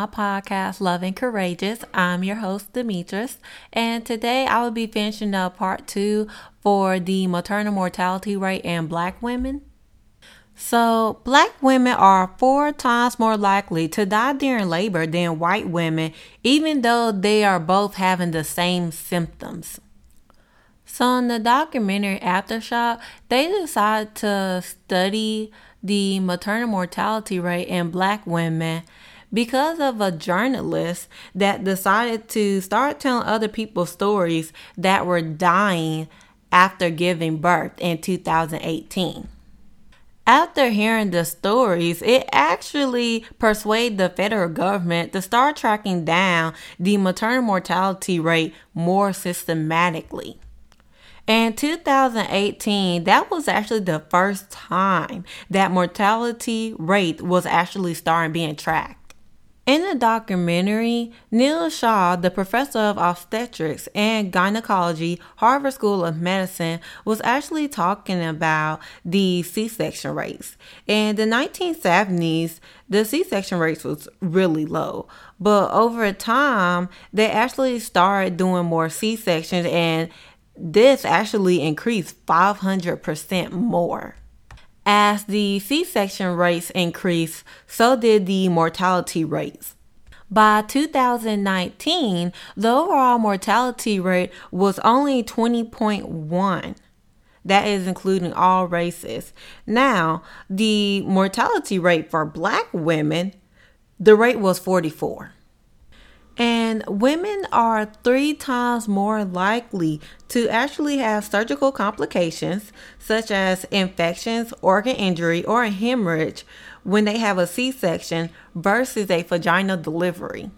My podcast, Loving Courageous. I'm your host, Demetris, and today I will be finishing up part two for the maternal mortality rate in black women. So, black women are four times more likely to die during labor than white women, even though they are both having the same symptoms. So, in the documentary Aftershock, they decided to study the maternal mortality rate in black women because of a journalist that decided to start telling other people stories that were dying after giving birth in 2018. After hearing the stories, it actually persuaded the federal government to start tracking down the maternal mortality rate more systematically. In 2018, that was actually the first time that mortality rate was actually starting being tracked. In the documentary, Neel Shah, the professor of obstetrics and gynecology, Harvard School of Medicine, was actually talking about the C-section rates. In the 1970s, the C-section rates was really low, but over time, they actually started doing more C-sections, and this actually increased 500% more. As the C section rates increased, so did the mortality rates. By 2019, the overall mortality rate was only 20.1. That is including all races. Now, the mortality rate for black women, the rate was 44. And women are three times more likely to actually have surgical complications, such as infections, organ injury, or hemorrhage when they have a C section versus a vaginal delivery.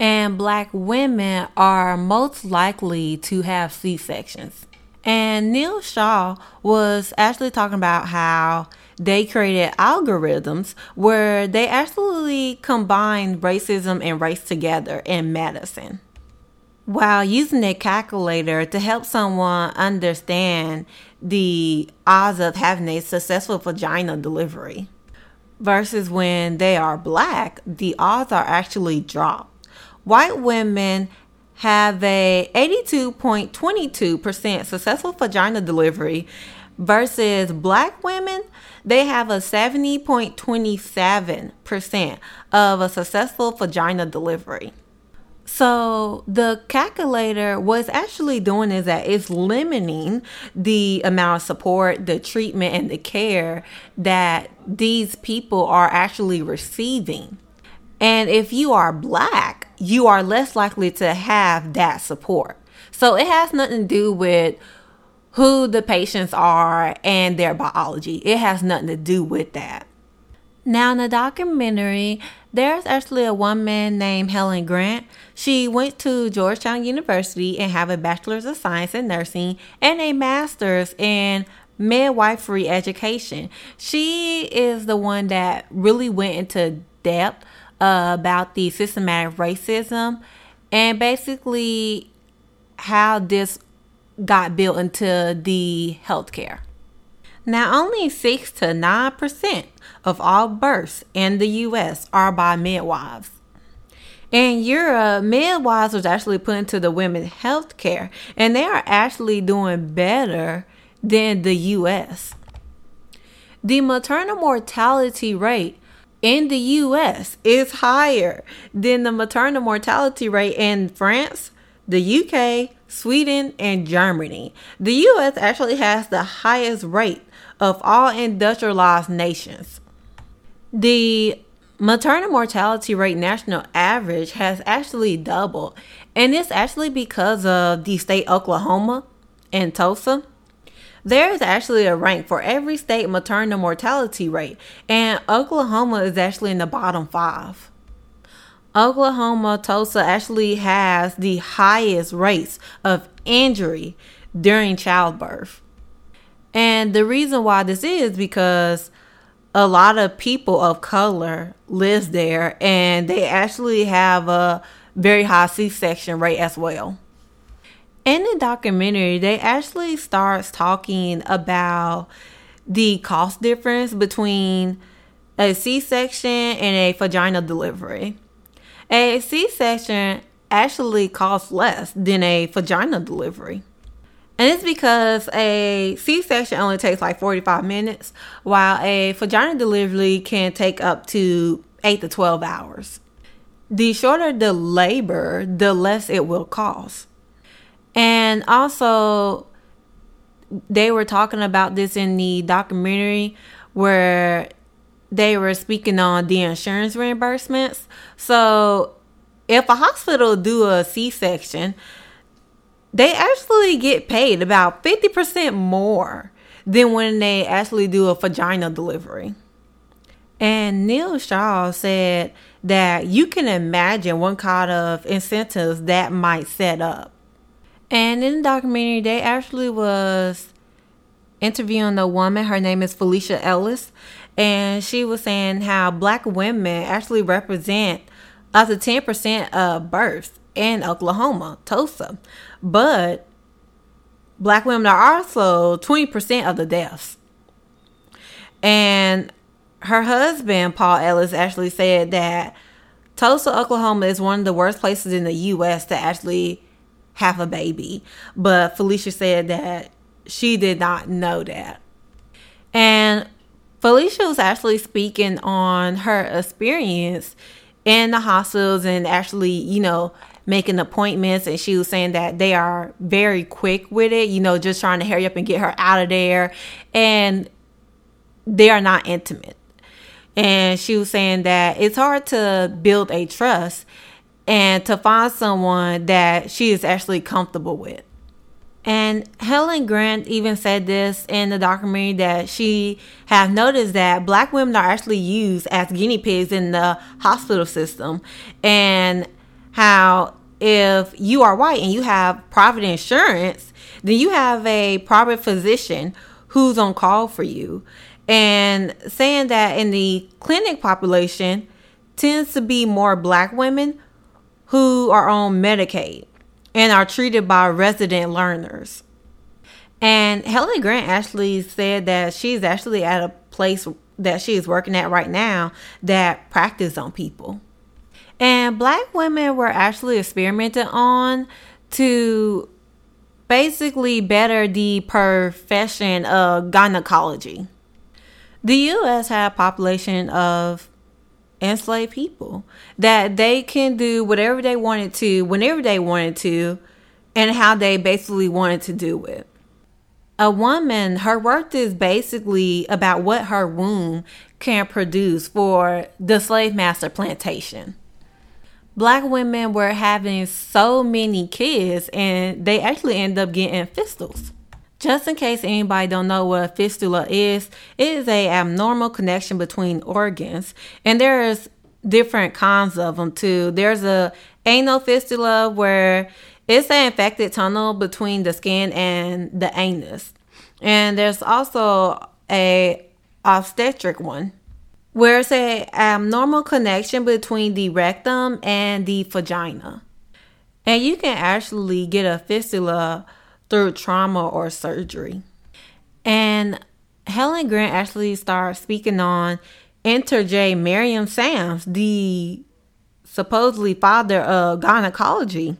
And black women are most likely to have C sections. And Neel Shah was actually talking about how they created algorithms where they actually combined racism and race together in medicine while using a calculator to help someone understand the odds of having a successful vagina delivery versus when they are black the odds are actually dropped. White women have a 82.22% successful vagina delivery versus black women they have a 70.27% of a successful vagina delivery. So the calculator was actually doing is that it's limiting the amount of support, the treatment, and the care that these people are actually receiving. And if you are black, you are less likely to have that support. So it has nothing to do with who the patients are and their biology. It has nothing to do with that. Now, in the documentary, there's actually a woman named Helen Grant. She went to Georgetown University and have a bachelor's of science in nursing and a master's in midwifery education. She is the one that really went into depth uh, about the systematic racism and basically how this got built into the healthcare. Now, only 6 to 9% of all births in the US are by midwives. In Europe, midwives was actually put into the women's health care, and they are actually doing better than the US. The maternal mortality rate in the US is higher than the maternal mortality rate in France, the UK, Sweden, and Germany. The US actually has the highest rate of all industrialized nations. The maternal mortality rate national average has actually doubled, and it's actually because of the state Oklahoma and Tulsa. There is actually a rank for every state maternal mortality rate, and Oklahoma is actually in the bottom five. Oklahoma Tulsa actually has the highest rates of injury during childbirth. And the reason why this is because a lot of people of color lives there and they actually have a very high C-section rate as well. In the documentary, they actually starts talking about the cost difference between a C section, and a vaginal delivery. A C section actually costs less than a vaginal delivery. And it's because a C section only takes like 45 minutes, while a vaginal delivery can take up to 8 to 12 hours. The shorter the labor, the less it will cost. And also, they were talking about this in the documentary where they were speaking on the insurance reimbursements. So, if a hospital do a C-section, they actually get paid about 50% more than when they actually do a vaginal delivery. And Neel Shah said that you can imagine what kind of incentives that might set up. And in the documentary, they actually was interviewing a woman. Her name is Felicia Ellis. And she was saying how black women actually represent up to 10% of births in Oklahoma, Tulsa. But black women are also 20% of the deaths. And her husband, Paul Ellis, actually said that Tulsa, Oklahoma is one of the worst places in the U.S. to actually have a baby. But Felicia said that she did not know that. Felicia was actually speaking on her experience in the hospitals and actually, you know, making appointments and she was saying that they are very quick with it, you know, just trying to hurry up and get her out of there and they are not intimate. And she was saying that it's hard to build a trust and to find someone that she is actually comfortable with. And Helen Grant even said this in the documentary that she has noticed that black women are actually used as guinea pigs in the hospital system and how if you are white and you have private insurance, then you have a private physician who's on call for you. And saying that in the clinic population tends to be more black women who are on Medicaid and are treated by resident learners. And Helen Grant actually said that she's actually at a place that she is working at right now that practice on people. And black women were actually experimented on to basically better the profession of gynecology. The US had a population of enslaved people that they can do whatever they wanted to, whenever they wanted to, and how they basically wanted to do it. A woman, her worth is basically about what her womb can produce for the slave master plantation. Black women were having so many kids and they actually end up getting fistulas. Just in case anybody don't know what a fistula is, it is a abnormal connection between organs, and there's different kinds of them too. There's a anal fistula where it's an infected tunnel between the skin and the anus, and there's also a obstetric one where it's a abnormal connection between the rectum and the vagina, and you can actually get a fistula through trauma or surgery. And Helen Grant actually started speaking on Enter J. Marion Sams, the supposedly father of gynecology,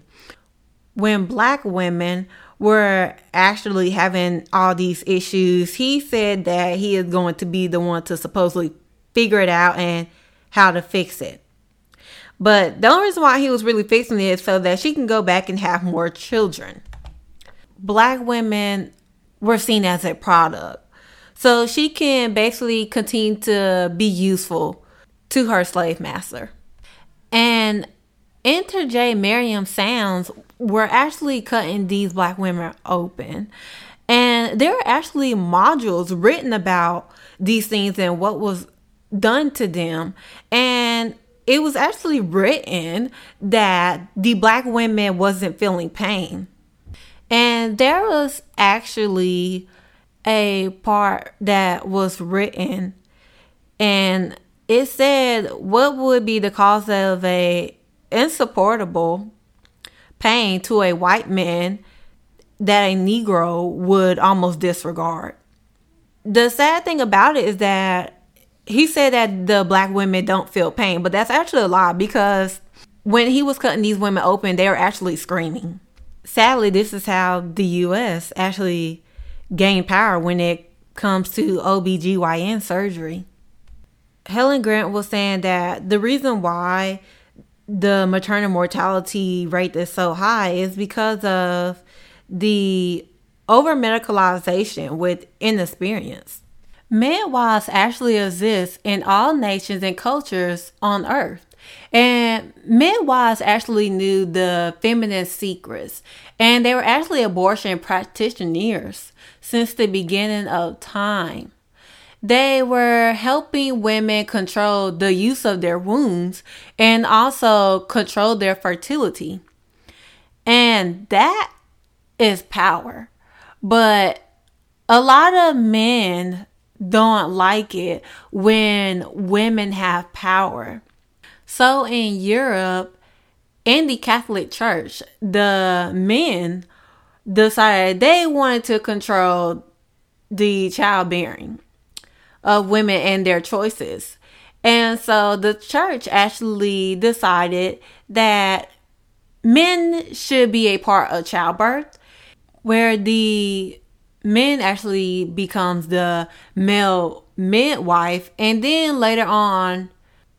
when black women were actually having all these issues. He said that he is going to be the one to supposedly figure it out and how to fix it. But the only reason why he was really fixing it is so that she can go back and have more children black women were seen as a product. So she can basically continue to be useful to her slave master. And Enter J. Marion Sams were actually cutting these black women open. And there are actually modules written about these things and what was done to them. And it was actually written that the black women wasn't feeling pain. And there was actually a part that was written and it said what would be the cause of a insupportable pain to a white man that a negro would almost disregard. The sad thing about it is that he said that the black women don't feel pain, but that's actually a lie because when he was cutting these women open, they were actually screaming. Sadly, this is how the US actually gained power when it comes to OBGYN surgery. Helen Grant was saying that the reason why the maternal mortality rate is so high is because of the over medicalization with inexperience. Midwives actually exist in all nations and cultures on earth. And midwives actually knew the feminine secrets, and they were actually abortion practitioners since the beginning of time. They were helping women control the use of their wombs and also control their fertility. And that is power. But a lot of men don't like it when women have power. So in Europe, in the Catholic Church, the men decided they wanted to control the childbearing of women and their choices. And so the church actually decided that men should be a part of childbirth, where the men actually becomes the male midwife, and then later on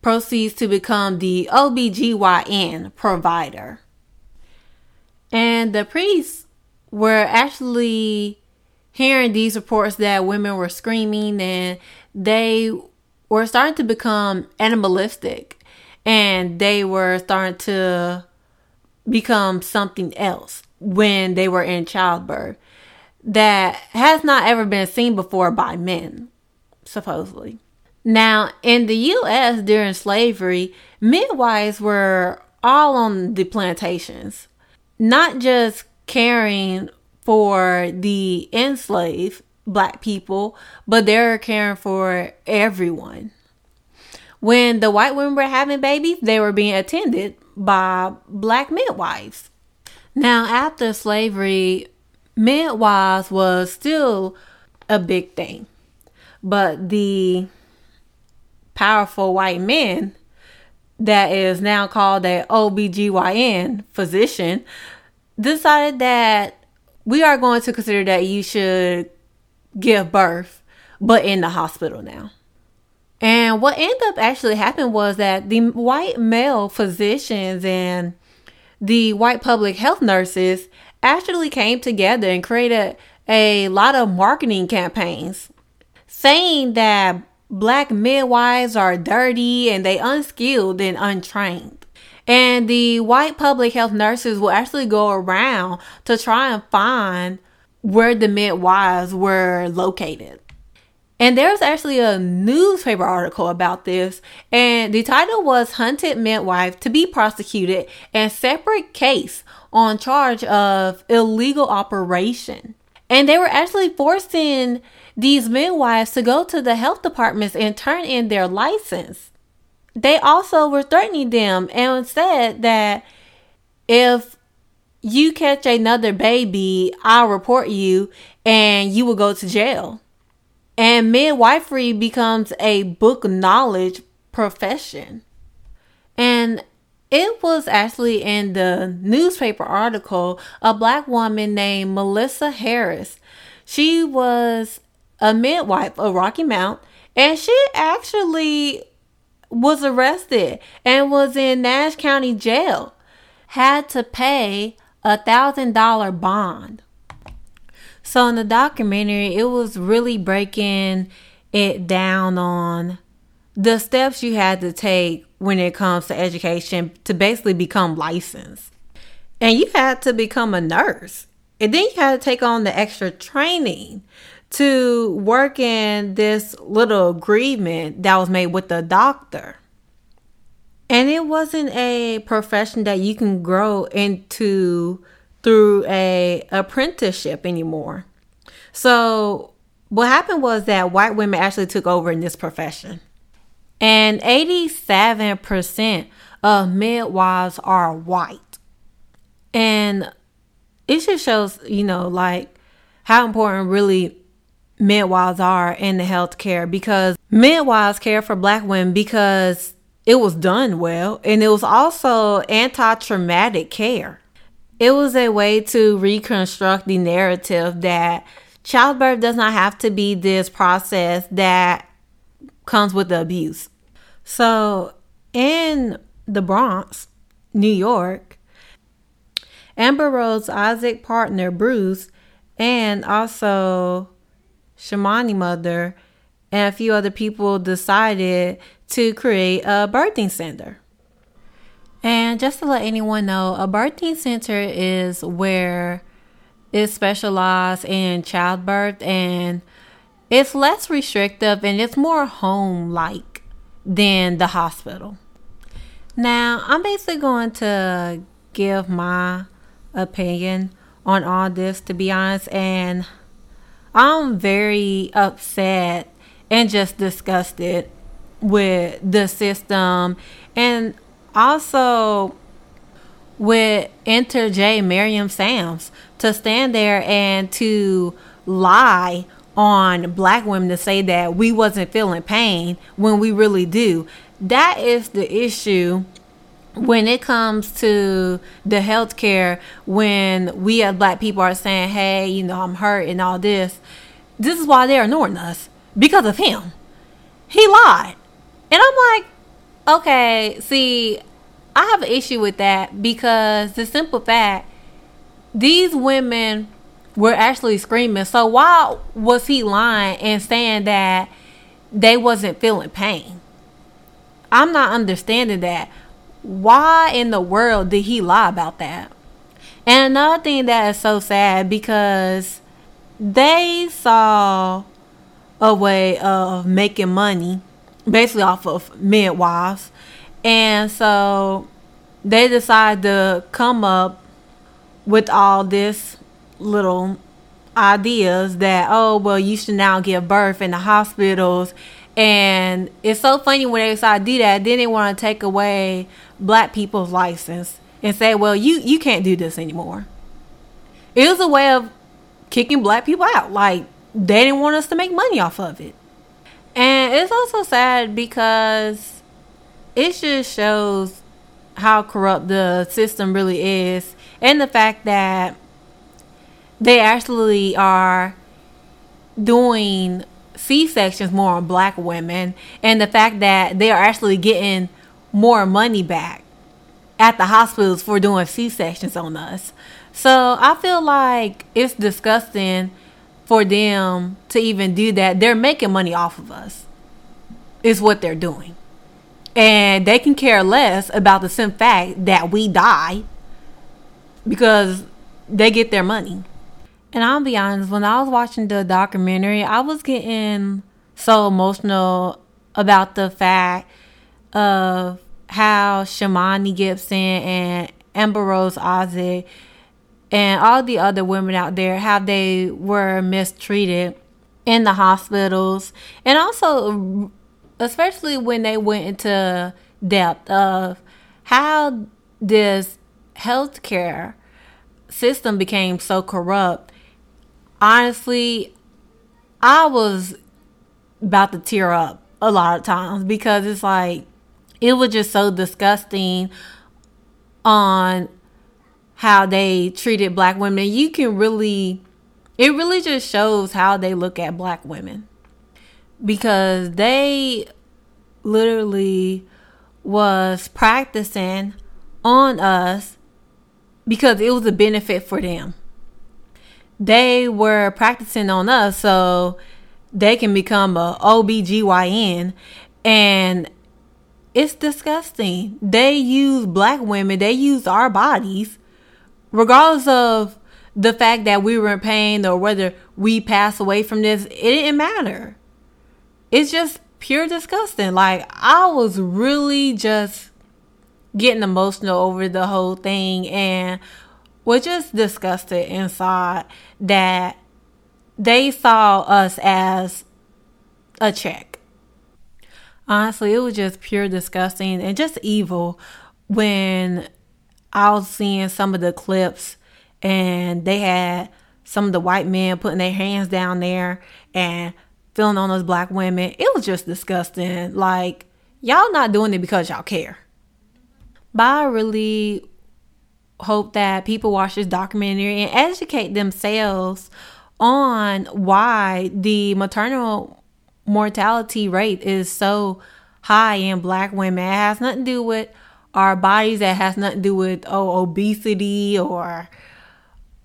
proceeds to become the OBGYN provider. And the priests were actually hearing these reports that women were screaming and they were starting to become animalistic and they were starting to become something else when they were in childbirth that has not ever been seen before by men, supposedly. Now, in the US during slavery, midwives were all on the plantations, not just caring for the enslaved black people, but they're caring for everyone. When the white women were having babies, they were being attended by black midwives. Now, after slavery, midwives was still a big thing, but the powerful white men that is now called a OBGYN physician decided that we are going to consider that you should give birth, but in the hospital now. And what ended up actually happened was that the white male physicians and the white public health nurses actually came together and created a lot of marketing campaigns saying that black midwives are dirty and they unskilled and untrained. And the white public health nurses will actually go around to try and find where the midwives were located. And there's actually a newspaper article about this, and the title was Hunted Midwife to be Prosecuted and Separate Case on Charge of Illegal Operation. And they were actually forcing these midwives to go to the health departments and turn in their license they also were threatening them and said that if you catch another baby, I'll report you and you will go to jail. And midwifery becomes a book knowledge profession. And it was actually in the newspaper article a black woman named Melissa Harris. She was a midwife of Rocky Mount and she actually was arrested and was in Nash County Jail, had to pay a thousand dollar bond. So in the documentary, it was really breaking it down on the steps you had to take when it comes to education to basically become licensed. And you had to become a nurse. And then you had to take on the extra training to work in this little agreement that was made with the doctor. And it wasn't a profession that you can grow into through a apprenticeship anymore. So what happened was that white women actually took over in this profession. And 87% of midwives are white. And it just shows, you know, like how important really midwives are in the healthcare because midwives care for black women because it was done well and it was also anti-traumatic care. It was a way to reconstruct the narrative that childbirth does not have to be this process that comes with the abuse. So, in the Bronx, New York, Amber Rose Isaac partner Bruce and also Shamony mother and a few other people decided to create a birthing center. And just to let anyone know, a birthing center is where it's specialized in childbirth and it's less restrictive and it's more home like than the hospital. Now, I'm basically going to give my opinion on all this, to be honest, and I'm very upset and just disgusted with the system and also with Enter J Miriam Sams to stand there and to lie on black women to say that we wasn't feeling pain when we really do. That is the issue when it comes to the healthcare when we as black people are saying, Hey, you know, I'm hurt and all this. This is why they're ignoring us. Because of him. He lied. And I'm like, okay, see, I have an issue with that because the simple fact these women were actually screaming. So why was he lying and saying that they wasn't feeling pain? I'm not understanding that. Why in the world did he lie about that? And another thing that is so sad because they saw a way of making money basically off of midwives and so they decide to come up with all this little ideas that oh well you should now give birth in the hospitals and it's so funny when they decide to do that then they want to take away black people's license and say well you you can't do this anymore. It was a way of kicking black people out. Like they didn't want us to make money off of it. And it's also sad because it just shows how corrupt the system really is and the fact that they actually are doing C-sections more on black women and the fact that they are actually getting more money back at the hospitals for doing C-sections on us. So I feel like it's disgusting for them to even do that. They're making money off of us. Is what they're doing and they can care less about the simple fact that we die because they get their money. And I'll be honest, when I was watching the documentary, I was getting so emotional about the fact of how Shamony Gibson and Amber Rose Isaac and all the other women out there, how they were mistreated in the hospitals and also especially when they went into depth of how this healthcare system became so corrupt. Honestly, I was about to tear up a lot of times because it's like it was just so disgusting on how they treated black women. You can really it really just shows how they look at black women because they literally was practicing on us because it was a benefit for them. They were practicing on us so they can become a OBGYN and it's disgusting. They use black women, they use our bodies regardless of the fact that we were in pain or whether we pass away from this, it didn't matter it's just pure disgusting. Like I was really just getting emotional over the whole thing and was just disgusted inside that they saw us as a check. Honestly, it was just pure disgusting and just evil when I was seeing some of the clips and they had some of the white men putting their hands down there and feeling on those black women. It was just disgusting. Like, y'all not doing it because y'all care. But I really hope that people watch this documentary and educate themselves on why the maternal mortality rate is so high in black women. It has nothing to do with our bodies, it has nothing to do with oh obesity or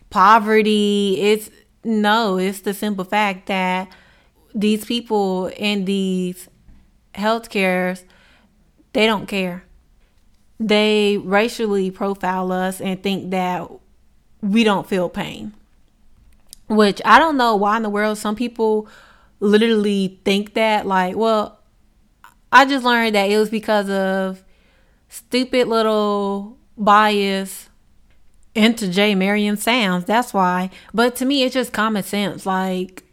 poverty. It's no, it's the simple fact that these people in these health cares, they don't care. They racially profile us and think that we don't feel pain. Which I don't know why in the world some people literally think that. Like, well, I just learned that it was because of stupid little bias into J. Marion sounds. That's why. But to me, it's just common sense. Like,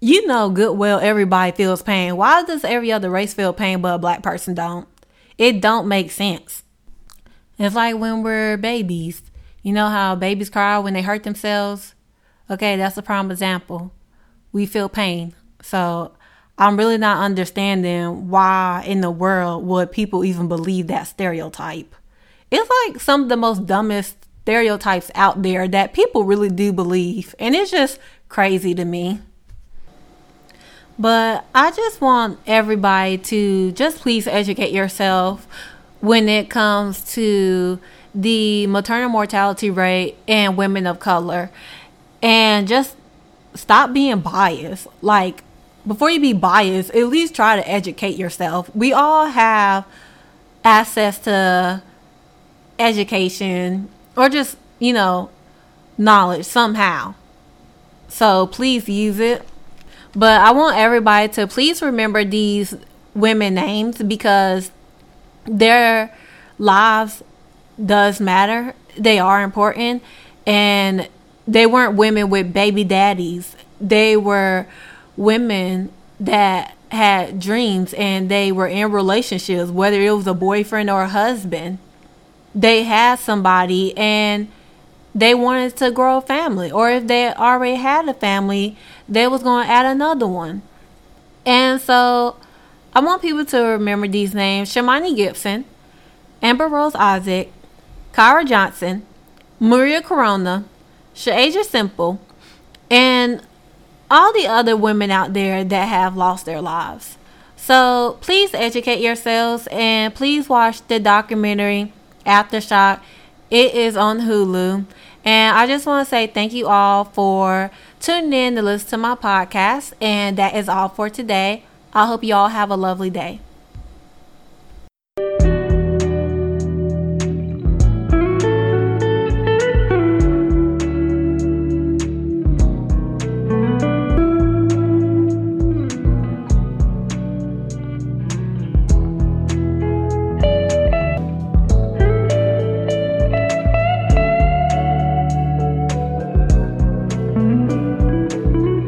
you know good well everybody feels pain. Why does every other race feel pain but a black person don't? It don't make sense. It's like when we're babies. You know how babies cry when they hurt themselves? Okay, that's a prime example. We feel pain. So I'm really not understanding why in the world would people even believe that stereotype. It's like some of the most dumbest stereotypes out there that people really do believe. And it's just crazy to me. But I just want everybody to just please educate yourself when it comes to the maternal mortality rate and women of color. And just stop being biased. Like, before you be biased, at least try to educate yourself. We all have access to education or just, you know, knowledge somehow. So please use it. But I want everybody to please remember these women names because their lives does matter. They are important and they weren't women with baby daddies. They were women that had dreams and they were in relationships, whether it was a boyfriend or a husband. They had somebody and they wanted to grow a family. Or if they already had a family, they was going to add another one. And so I want people to remember these names Shamony Gibson, Amber Rose Isaac, Kira Johnson, Maria Corona, Shaaja Simple, and all the other women out there that have lost their lives. So please educate yourselves and please watch the documentary Aftershock. It is on Hulu. And I just want to say thank you all for tuning in to listen to my podcast. And that is all for today. I hope you all have a lovely day.